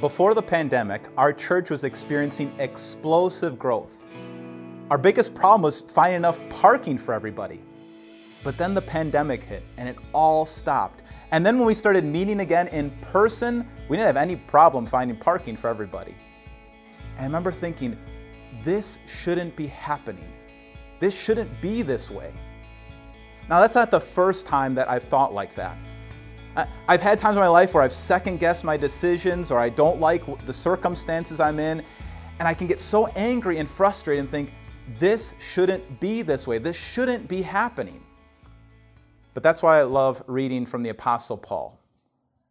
Before the pandemic, our church was experiencing explosive growth. Our biggest problem was finding enough parking for everybody. But then the pandemic hit and it all stopped. And then when we started meeting again in person, we didn't have any problem finding parking for everybody. I remember thinking, this shouldn't be happening. This shouldn't be this way. Now, that's not the first time that I've thought like that. I've had times in my life where I've second guessed my decisions or I don't like the circumstances I'm in, and I can get so angry and frustrated and think, this shouldn't be this way. This shouldn't be happening. But that's why I love reading from the Apostle Paul.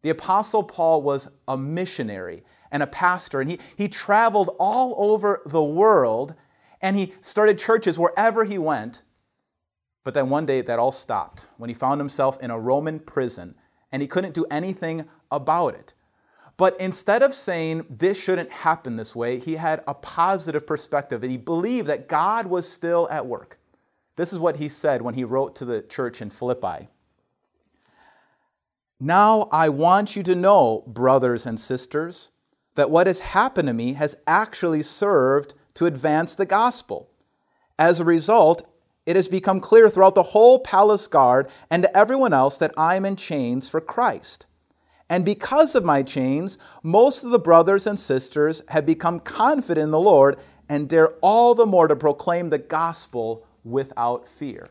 The Apostle Paul was a missionary and a pastor, and he, he traveled all over the world and he started churches wherever he went. But then one day that all stopped when he found himself in a Roman prison and he couldn't do anything about it. But instead of saying this shouldn't happen this way, he had a positive perspective and he believed that God was still at work. This is what he said when he wrote to the church in Philippi. Now I want you to know, brothers and sisters, that what has happened to me has actually served to advance the gospel. As a result, it has become clear throughout the whole palace guard and to everyone else that I am in chains for Christ. And because of my chains, most of the brothers and sisters have become confident in the Lord and dare all the more to proclaim the gospel without fear.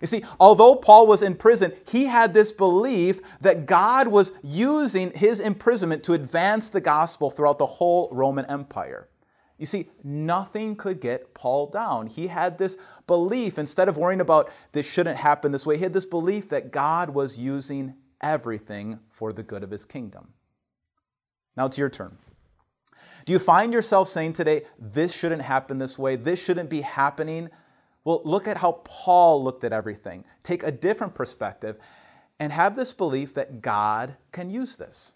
You see, although Paul was in prison, he had this belief that God was using his imprisonment to advance the gospel throughout the whole Roman Empire. You see, nothing could get Paul down. He had this belief, instead of worrying about this shouldn't happen this way, he had this belief that God was using everything for the good of his kingdom. Now it's your turn. Do you find yourself saying today, this shouldn't happen this way, this shouldn't be happening? Well, look at how Paul looked at everything. Take a different perspective and have this belief that God can use this.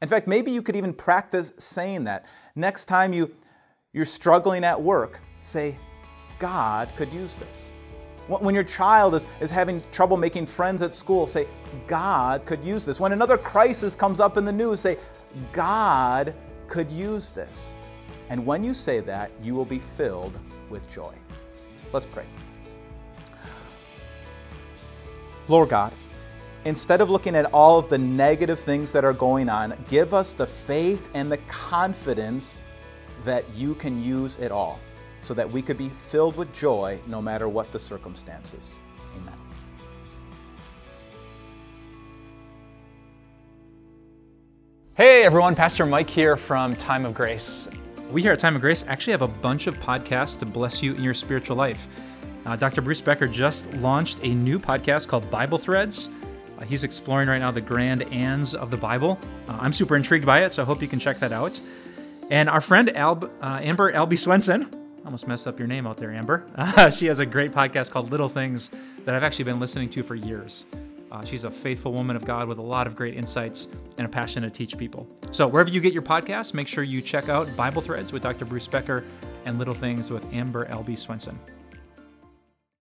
In fact, maybe you could even practice saying that. Next time you you're struggling at work, say, God could use this. When your child is, is having trouble making friends at school, say, God could use this. When another crisis comes up in the news, say, God could use this. And when you say that, you will be filled with joy. Let's pray. Lord God, instead of looking at all of the negative things that are going on, give us the faith and the confidence that you can use it all so that we could be filled with joy no matter what the circumstances. Amen. Hey everyone, Pastor Mike here from Time of Grace. We here at Time of Grace actually have a bunch of podcasts to bless you in your spiritual life. Uh, Dr. Bruce Becker just launched a new podcast called Bible Threads. Uh, he's exploring right now the grand ands of the Bible. Uh, I'm super intrigued by it, so I hope you can check that out. And our friend Alb, uh, Amber Albee Swenson, almost messed up your name out there, Amber. Uh, she has a great podcast called Little Things that I've actually been listening to for years. Uh, she's a faithful woman of God with a lot of great insights and a passion to teach people. So, wherever you get your podcasts, make sure you check out Bible Threads with Dr. Bruce Becker and Little Things with Amber Albee Swenson.